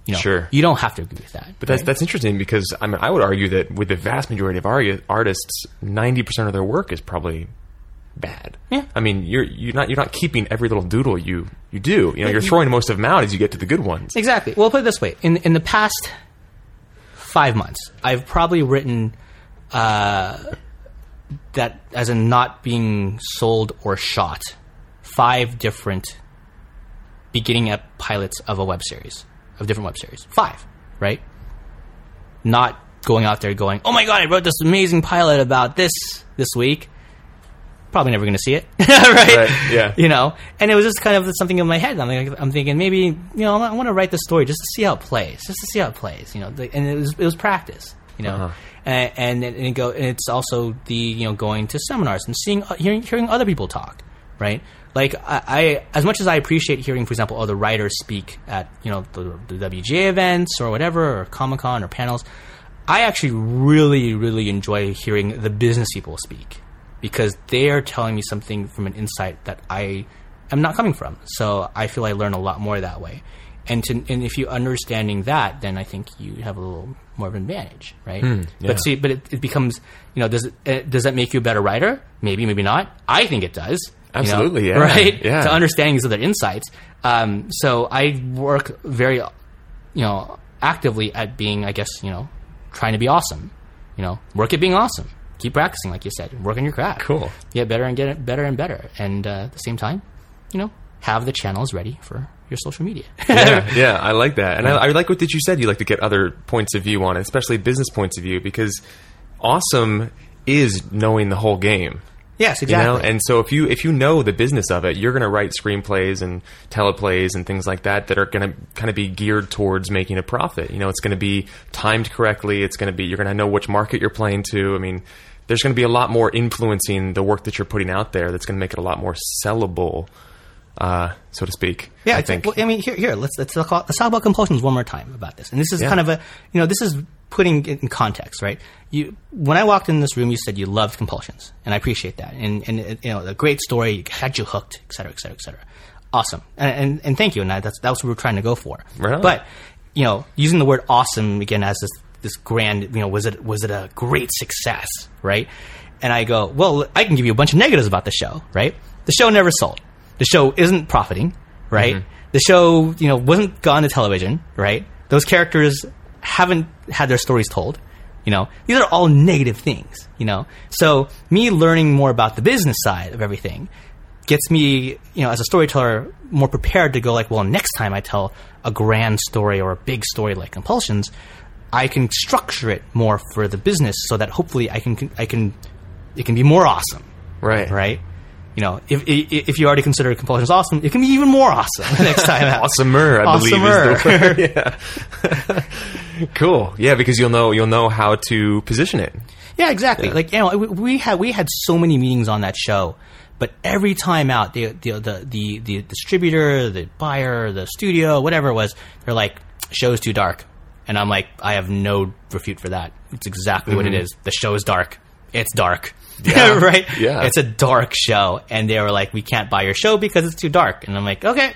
You know, Sure. you don't have to agree with that. But that's right? that's interesting because I mean I would argue that with the vast majority of artists, ninety percent of their work is probably bad. Yeah. I mean you're you're not you're not keeping every little doodle you you do. You know you're throwing most of them out as you get to the good ones. Exactly. Well, put it this way: in in the past five months, I've probably written uh, that as in not being sold or shot five different beginning at pilots of a web series of different web series. Five, right? Not going out there going, "Oh my god, I wrote this amazing pilot about this this week." Probably never going to see it, right? Right, yeah. You know, and it was just kind of something in my head. I'm like, I'm thinking maybe you know I want to write the story just to see how it plays, just to see how it plays. You know, and it was it was practice. You know, Uh-huh. and and, it, and it go and it's also the you know going to seminars and seeing uh, hearing hearing other people talk, right? Like I, I as much as I appreciate hearing, for example, other writers speak at you know the, the WGA events or whatever, or Comic Con or panels. I actually really, really enjoy hearing the business people speak because they are telling me something from an insight that I am not coming from. So I feel I learn a lot more that way. And to, and if you understanding that, then I think you have a little more of an advantage, right? Hmm, yeah. But see, but it, it becomes, you know, does it, uh, does that make you a better writer? Maybe, maybe not. I think it does. you know, Absolutely, yeah, Right? yeah. To understanding these other insights. Um, so I work very, you know, actively at being, I guess, you know, trying to be awesome. You know, work at being awesome. Keep practicing, like you said. Work on your craft. Cool. Get better and get it better and better. And uh, at the same time, you know, have the channels ready for your social media. yeah, yeah, I like that, and I, I like what that you said. You like to get other points of view on it, especially business points of view, because awesome is knowing the whole game. Yes, You exactly. know, and so if you if you know the business of it, you're going to write screenplays and teleplays and things like that that are going to kind of be geared towards making a profit. You know, it's going to be timed correctly. It's going to be you're going to know which market you're playing to. I mean, there's going to be a lot more influencing the work that you're putting out there. That's going to make it a lot more sellable, uh, so to speak. Yeah, I think. Well, I mean, here, here, let's let's talk, let's talk about compulsions one more time about this. And this is Yeah. kind of a, you know, this is putting it in context, right? You, when I walked in this room, you said you loved compulsions, and I appreciate that. And and you know, a great story had you hooked, et cetera, et cetera, et cetera. Awesome, and and, and thank you. And that's that's what we we're trying to go for. Right. But you know, using the word awesome again as this this grand, you know, was it was it a great success, right? And I go, well, I can give you a bunch of negatives about the show, right? The show never sold. The show isn't profiting, right? Mm-hmm. The show, you know, wasn't gone to television, right? Those characters haven't had their stories told. You know, these are all negative things, you know? So me learning more about the business side of everything gets me, you know, as a storyteller, more prepared to go like, well, next time I tell a grand story or a big story like Compulsions, I can structure it more for the business so that hopefully I can, I can, it can be more awesome. Right. Right. You know, if if if you already consider compulsions awesome, it can be even more awesome next time out. Awesomer, I believe is Awesomer. yeah. cool. Yeah, because you'll know you'll know how to position it. Yeah, exactly. Like you know, we, had we had so many meetings on that show, but every time out, the the the the, the distributor, the buyer, the studio, whatever it was, they're like, "Show's too dark," and I'm like, I have no refute for that. It's exactly what it mm-hmm. is. The show is dark. It's dark. Yeah. right? Yeah. It's a dark show. And they were like, we can't buy your show because it's too dark. And I'm like, okay.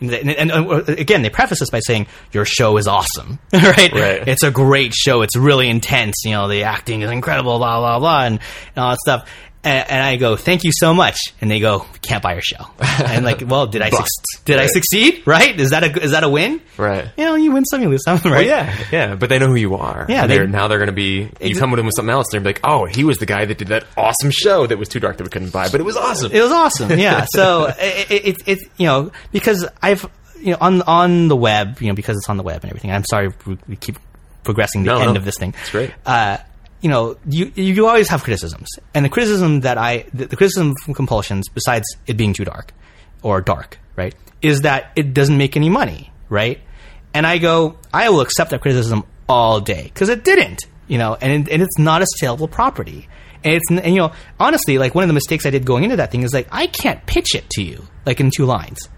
And, and, and, uh, again, they preface this by saying, your show is awesome. right? Right. It's a great show. It's really intense. You know, the acting is incredible, blah, blah, blah, and, and all that stuff. And, and I go, thank you so much. And they go, can't buy your show. And like, well, did I, Bust. did I succeed? Right? Is that a, is that a win? Right. You know, you win some, you lose some, right? Well, yeah, yeah, but they know who you are. Yeah, And they- they're, now they're going to be. You come with them with something else, and they're like, "Oh, he was the guy that did that awesome show that was too dark that we couldn't buy, but it was awesome." It was awesome. Yeah. So it, it, it, it you know because I've you know on on the web you know because it's on the web and everything. I'm sorry we, we keep progressing the No, end no. of this thing. That's great. Uh, you know, you you always have criticisms, and the criticism that I the, the criticism from compulsions, besides it being too dark or dark, right, is that it doesn't make any money, right? And I go, I will accept that criticism all day because it didn't, you know, and and it's not a saleable property. And it's and you know honestly like one of the mistakes I did going into that thing is like I can't pitch it to you like in two lines,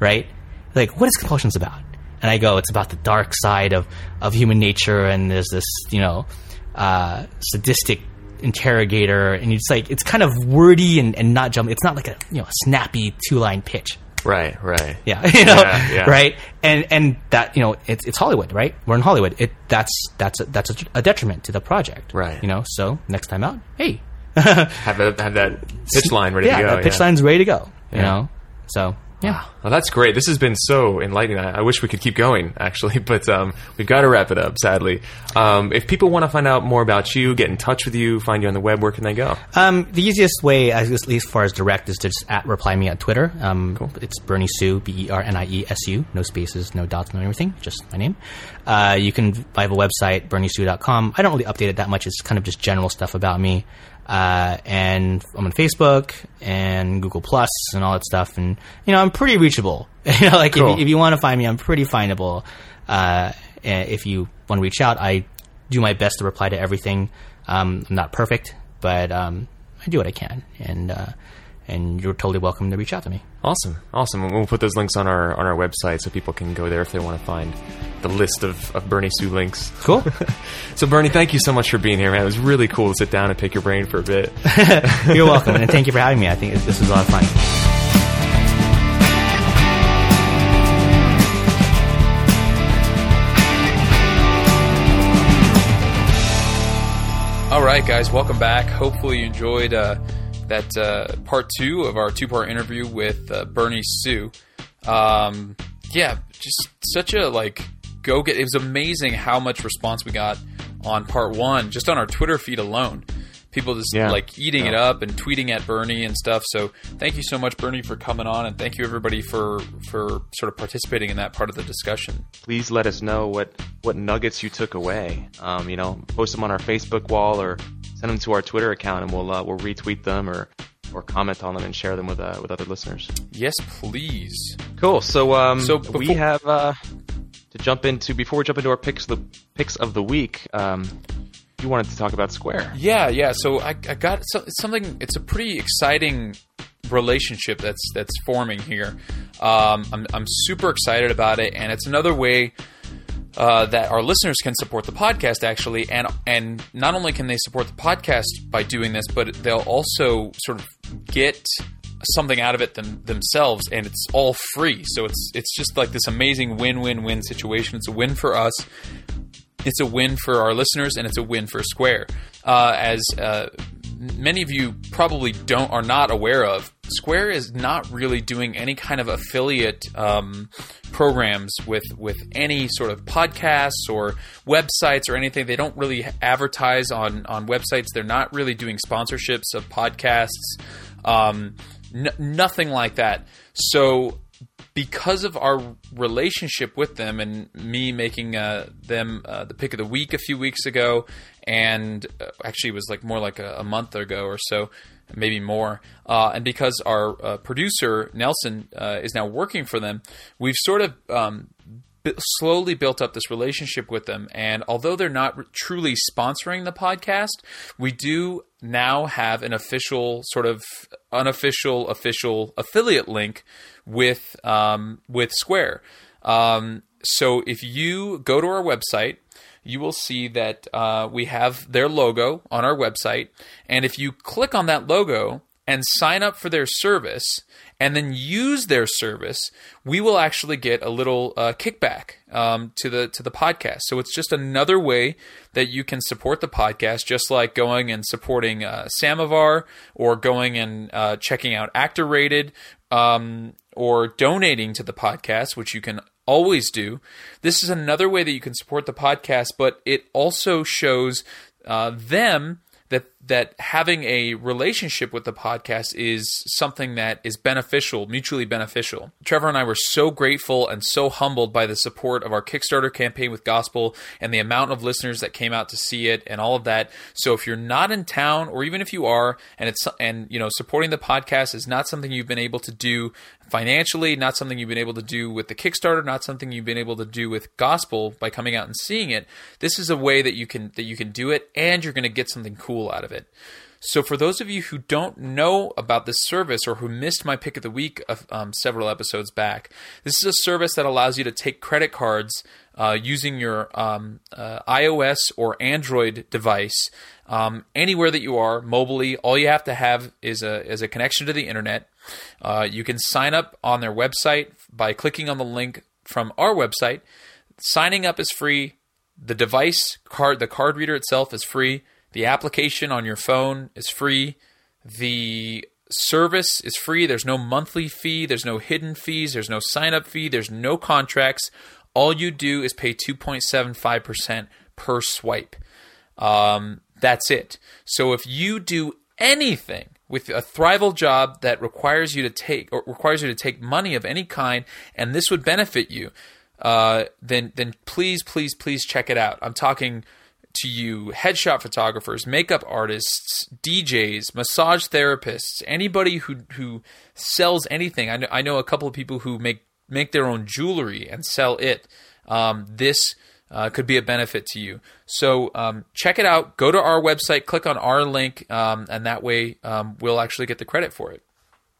right? Like what is compulsions about? And I go it's about the dark side of of human nature and there's this you know uh, sadistic interrogator and it's like it's kind of wordy and, and not jump. It's not like a you know a snappy two line pitch. Right, right. Yeah, you know, Yeah, yeah. right? And and that you know, it's it's Hollywood, right? We're in Hollywood. It that's that's a, that's a, a detriment to the project, Right. You know, so next time out, hey, Have that, have that pitch line ready yeah, to go. that pitch line's ready to go. You know, so yeah. Well, that's great. This has been so enlightening. I, I wish we could keep going, actually, but um, we've got to wrap it up, sadly. Um, if people want to find out more about you, get in touch with you, find you on the web, where can they go? Um, the easiest way, at least as far as direct, is to just at reply me at Twitter. Um, It's Bernie Su, B E R N I E S U, no spaces, no dots, no everything, just my name. Uh, you can, I have a website, berniesu.com. I don't really update it that much. It's kind of just general stuff about me. Uh, and I'm on Facebook and Google Plus and all that stuff. And, you know, I'm pretty reachable. you know, like if, Cool. you, if you want to find me, I'm pretty findable. Uh, if you want to reach out, I do my best to reply to everything. Um, I'm not perfect, but um, I do what I can, and uh, and you're totally welcome to reach out to me. Awesome, awesome. We'll put those links on our on our website so people can go there if they want to find the list of, of Bernie Su links. Cool. So, Bernie, thank you so much for being here, man. It was really cool to sit down and pick your brain for a bit. you're welcome, and thank you for having me. I think this was a lot of fun. All right, guys, welcome back. Hopefully, you enjoyed uh, that uh, part two of our two part interview with uh, Bernie Su. Um, yeah, just such a like go get. It was amazing how much response we got on part one, just on our Twitter feed alone. People just Yeah. like eating it up and tweeting at Bernie and stuff. So thank you so much, Bernie, for coming on, and thank you everybody for for sort of participating in that part of the discussion. please let us know what what nuggets you took away. Um, you know, post them on our Facebook wall or send them to our Twitter account, and we'll uh, we'll retweet them or or comment on them and share them with uh, with other listeners. Yes, please. Cool. So um, So we have uh, to jump into before we jump into our picks the picks of the week. Um, you wanted to talk about Square. Yeah, yeah. So I, I got so, it's something. It's a pretty exciting relationship that's that's forming here. Um, I'm I'm super excited about it, and it's another way uh, that our listeners can support the podcast actually, and and not only can they support the podcast by doing this, but they'll also sort of get something out of it them, themselves, and it's all free. So it's it's just like this amazing win-win-win situation. It's a win for us it's a win for our listeners and it's a win for Square. Uh, as uh, many of you probably don't are not aware of, Square is not really doing any kind of affiliate um, programs with with any sort of podcasts or websites or anything. They don't really advertise on on websites. They're not really doing sponsorships of podcasts. Um, n- nothing like that. So because of our relationship with them and me making uh, them uh, the pick of the week a few weeks ago, and uh, actually it was like more like a, a month ago or so, maybe more. Uh, and because our uh, producer Nelson uh, is now working for them, we've sort of um, slowly built up this relationship with them. And although they're not truly sponsoring the podcast, we do now have an official, sort of unofficial, official affiliate link with um, with Square. Um, so if you go to our website you will see that uh, we have their logo on our website. And if you click on that logo and sign up for their service and then use their service, we will actually get a little uh, kickback um, to the to the podcast. So it's just another way that you can support the podcast, just like going and supporting uh, Samovar or going and uh, checking out Actor Rated um, or donating to the podcast, which you can always do. This is another way that you can support the podcast, but it also shows uh, them that that having a relationship with the podcast is something that is beneficial, mutually beneficial. Trevor and I were so grateful and so humbled by the support of our Kickstarter campaign with Gospel and the amount of listeners that came out to see it and all of that. So if you're not in town or even if you are and it's and you know supporting the podcast is not something you've been able to do financially, not something you've been able to do with the Kickstarter, not something you've been able to do with Gospel by coming out and seeing it. This is a way that you can that you can do it and you're going to get something cool out of it. So, for those of you who don't know about this service or who missed my pick of the week of, um, several episodes back, this is a service that allows you to take credit cards uh, using your um, uh, iOS or Android device um, anywhere that you are mobily. All you have to have is a is a connection to the internet. Uh, you can sign up on their website by clicking on the link from our website. Signing up is free. The device card, the card reader itself is free. The application on your phone is free. The service is free. There's no monthly fee. There's no hidden fees. There's no sign up fee. There's no contracts. All you do is pay 2.75% per swipe. Um, that's it. So if you do anything with a thrival job that requires you to take or requires you to take money of any kind, and this would benefit you, uh, then then please please please check it out. I'm talking to you headshot photographers, makeup artists, DJs, massage therapists, anybody who who sells anything. I know, I know a couple of people who make make their own jewelry and sell it. Um, this uh, could be a benefit to you. So um, check it out. Go to our website, click on our link, um, and that way um, we'll actually get the credit for it.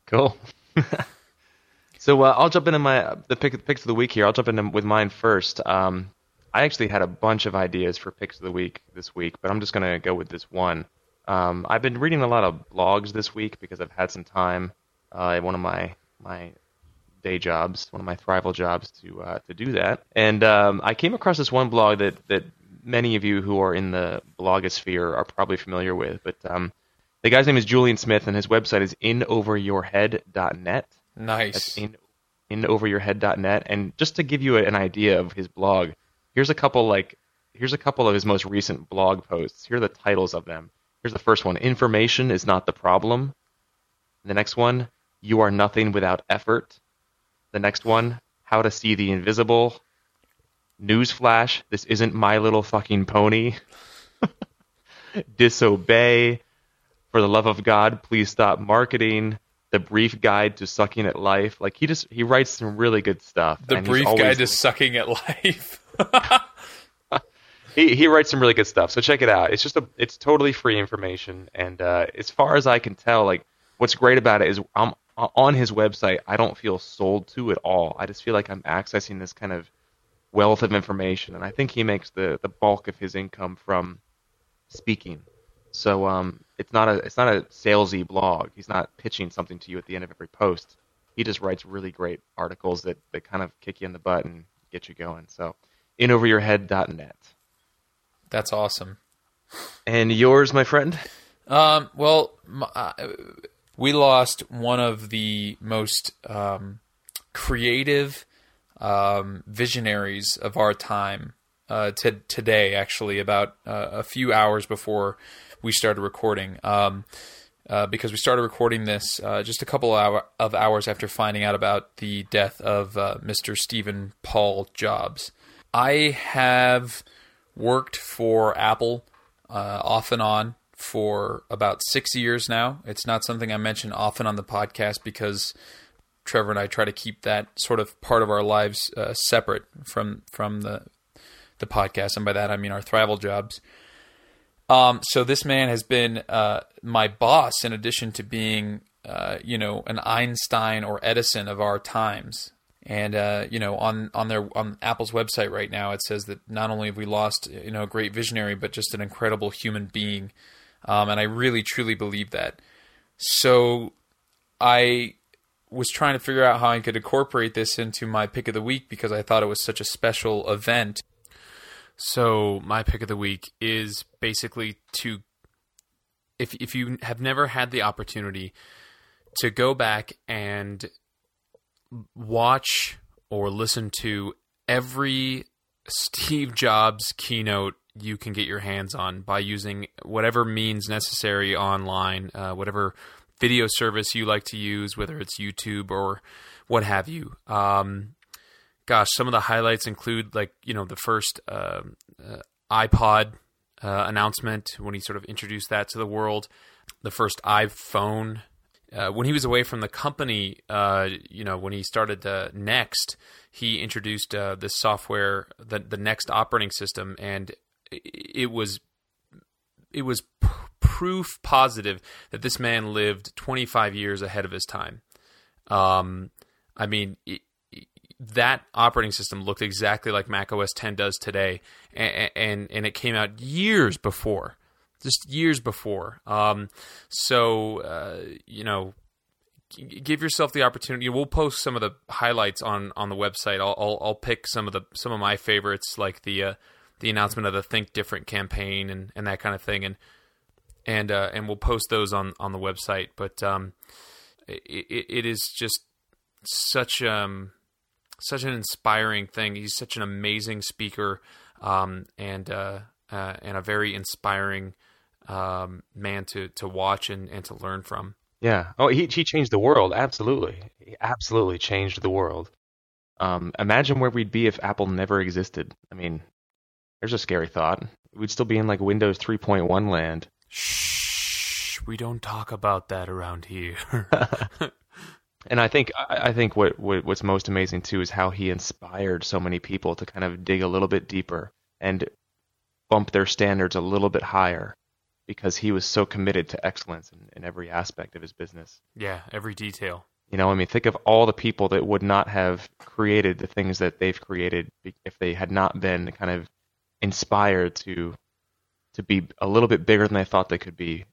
Cool. so uh, I'll jump into my the pick, picks of the week here. I'll jump in with mine first. Um, I actually had a bunch of ideas for picks of the week this week, but I'm just going to go with this one. Um, I've been reading a lot of blogs this week because I've had some time uh, at one of my my day jobs, one of my thrival jobs to uh, to do that. And um, I came across this one blog that that many of you who are in the blogosphere are probably familiar with. But um, the guy's name is Julian Smith, and his website is inoveryourhead.net. Nice. That's in inoveryourhead.net. And just to give you an idea of his blog, here's a couple like here's a couple of his most recent blog posts. Here are the titles of them. Here's the first one: Information is not the problem. The next one: You are nothing without effort. The next one: How to see the invisible. Newsflash: This isn't My Little Fucking Pony. Disobey. For the love of God, please stop marketing. The brief guide to sucking at life. Like he just he writes some really good stuff. The brief guide to sucking at life. he, he writes some really good stuff. So check it out. It's just a it's totally free information, and uh, as far as I can tell, like what's great about it is I'm on his website. I don't feel sold to at all. I just feel like I'm accessing this kind of wealth of information, and I think he makes the the bulk of his income from speaking. So um, it's not a it's not a salesy blog. He's not pitching something to you at the end of every post. He just writes really great articles that, that kind of kick you in the butt and get you going. So inoveryourhead.net. That's awesome. And yours, my friend? Um, well, m- uh, we lost one of the most um, creative um, visionaries of our time uh, t- today, actually, about uh, a few hours before we started recording. Um, uh, because we started recording this uh, just a couple hour, of hours after finding out about the death of uh, Mr. Steven Paul Jobs. I have worked for Apple uh, off and on for about six years now. It's not something I mention often on the podcast because Trevor and I try to keep that sort of part of our lives uh, separate from from the the podcast, and by that I mean our Thrival jobs. Um, so this man has been uh, my boss in addition to being, uh, you know, an Einstein or Edison of our times. And uh, you know, on on their on Apple's website right now, it says that not only have we lost, you know, a great visionary, but just an incredible human being. Um, and I really truly believe that. So I was trying to figure out how I could incorporate this into my pick of the week because I thought it was such a special event. So my pick of the week is basically to if if you have never had the opportunity to go back and watch or listen to every Steve Jobs keynote you can get your hands on by using whatever means necessary online, uh, whatever video service you like to use, whether it's YouTube or what have you. Um, gosh, some of the highlights include like you know the first uh, uh, iPod uh, announcement when he sort of introduced that to the world, the first iPhone. Uh, when he was away from the company, uh, you know, when he started the NeXT, he introduced uh, this software, the the NeXT operating system, and it was it was proof positive that this man lived 25 years ahead of his time. Um, I mean, it, that operating system looked exactly like Mac OS 10 does today, and and, and it came out years before, just years before. Um, so uh, you know, give yourself the opportunity. We'll post some of the highlights on on the website. I'll I'll, I'll pick some of the some of my favorites, like the uh, the announcement of the Think Different campaign and, and that kind of thing, and and uh, and we'll post those on on the website. But um, it, it is just such um such an inspiring thing. He's such an amazing speaker, um, and uh, uh, and a very inspiring um, man to to watch and, and to learn from. Yeah. Oh, he he changed the world. Absolutely, he absolutely changed the world. Um, imagine where we'd be if Apple never existed. I mean, there's a scary thought. We'd still be in like Windows 3.1 land. Shh, we don't talk about that around here. and I think I think what, what what's most amazing too is how he inspired so many people to kind of dig a little bit deeper and bump their standards a little bit higher because he was so committed to excellence in, in every aspect of his business. Yeah, every detail. You know, I mean, think of all the people that would not have created the things that they've created if they had not been kind of inspired to to be a little bit bigger than they thought they could be,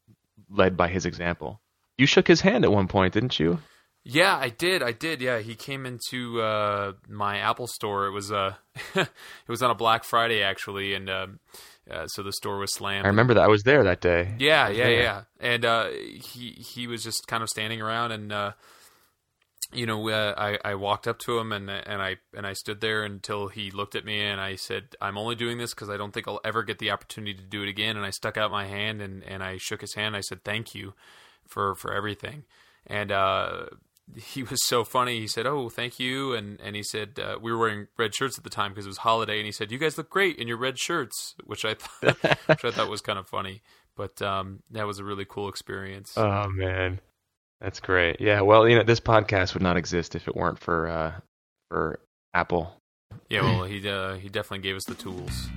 led by his example. You shook his hand at one point, didn't you? Yeah, I did. I did. Yeah, he came into uh, my Apple store. It was uh, it was on a Black Friday actually, and um, uh, so the store was slammed. I remember that. I was there that day. Yeah, yeah, yeah. And uh, he he was just kind of standing around, and uh, you know, uh, I I walked up to him, and and I and I stood there until he looked at me, and I said, "I'm only doing this because I don't think I'll ever get the opportunity to do it again." And I stuck out my hand, and and I shook his hand. I said, "Thank you for for everything." And he was so funny. He said, "Oh, thank you," and and he said uh, we were wearing red shirts at the time because it was holiday, and he said, "You guys look great in your red shirts," which I thought which I thought was kind of funny. But um, that was a really cool experience. Oh man, that's great. Yeah, well, you know, this podcast would not exist if it weren't for uh, for Apple. Yeah, well, he uh, he definitely gave us the tools.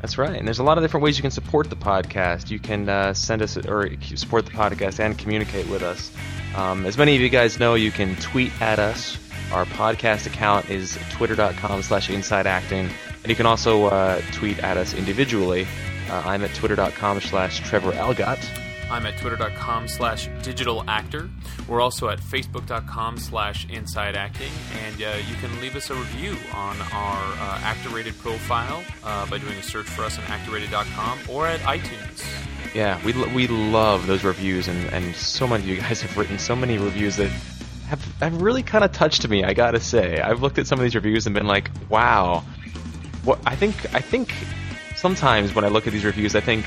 That's right. And there's a lot of different ways you can support the podcast. You can uh, send us or support the podcast and communicate with us. Um, as many of you guys know, you can tweet at us. Our podcast account is twitter.com slash insideacting. And you can also uh, tweet at us individually. Uh, I'm at twitter.com slash Trevor Algatt. I'm at twitter.com slash digital actor. We're also at facebook.com slash inside acting. And uh, you can leave us a review on our uh, actor rated profile uh, by doing a search for us on actorrated.com or at iTunes. Yeah, we, we love those reviews, and, and so many of you guys have written so many reviews that have, have really kind of touched me, I gotta say. I've looked at some of these reviews and been like, wow. What I think I think sometimes when I look at these reviews, I think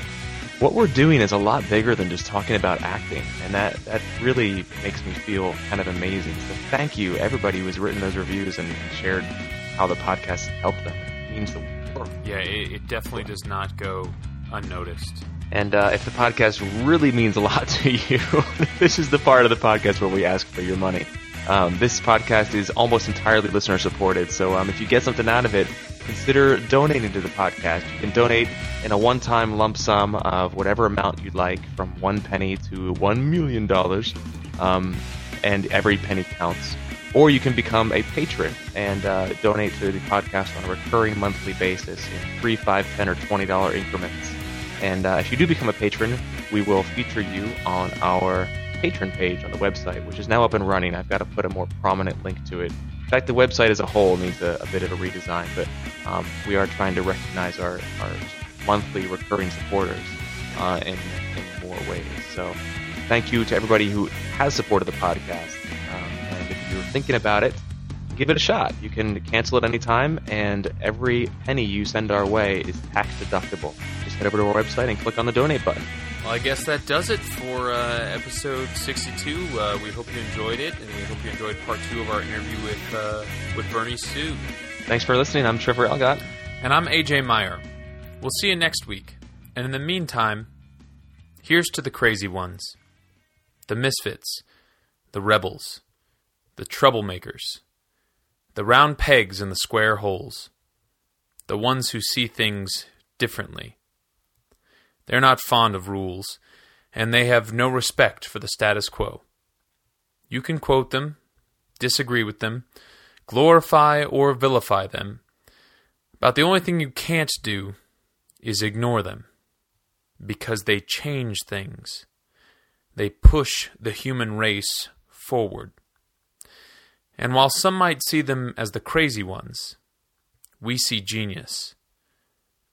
what we're doing is a lot bigger than just talking about acting, and that that really makes me feel kind of amazing. So thank you, everybody who has written those reviews and shared how the podcast helped them. It means the world. Yeah, it, it definitely does not go unnoticed. And uh, if the podcast really means a lot to you, this is the part of the podcast where we ask for your money. Um, this podcast is almost entirely listener supported, so um, if you get something out of it, consider donating to the podcast. You can donate in a one-time lump sum of whatever amount you'd like, from one penny to one million dollars, um, and every penny counts. Or you can become a patron and uh, donate to the podcast on a recurring monthly basis in three, five, ten, or twenty dollar increments. And uh, if you do become a patron, we will feature you on our patron page on the website, which is now up and running. I've got to put a more prominent link to it. In fact, the website as a whole needs a, a bit of a redesign, but um, we are trying to recognize our, our monthly recurring supporters uh, in, in more ways. So thank you to everybody who has supported the podcast. Um, and if you're thinking about it, give it a shot. You can cancel at any time, and every penny you send our way is tax deductible. Just head over to our website and click on the donate button. Well, I guess that does it for uh, episode 62. Uh, we hope you enjoyed it, and we hope you enjoyed part two of our interview with uh, with Bernie Su. Thanks for listening. I'm Trevor Algatt. And I'm AJ Meyer. We'll see you next week. And in the meantime, here's to the crazy ones, the misfits, the rebels, the troublemakers, the round pegs in the square holes, the ones who see things differently. They're not fond of rules, and they have no respect for the status quo. You can quote them, disagree with them, glorify or vilify them. About the only thing you can't do is ignore them. Because they change things. They push the human race forward. And while some might see them as the crazy ones, we see genius.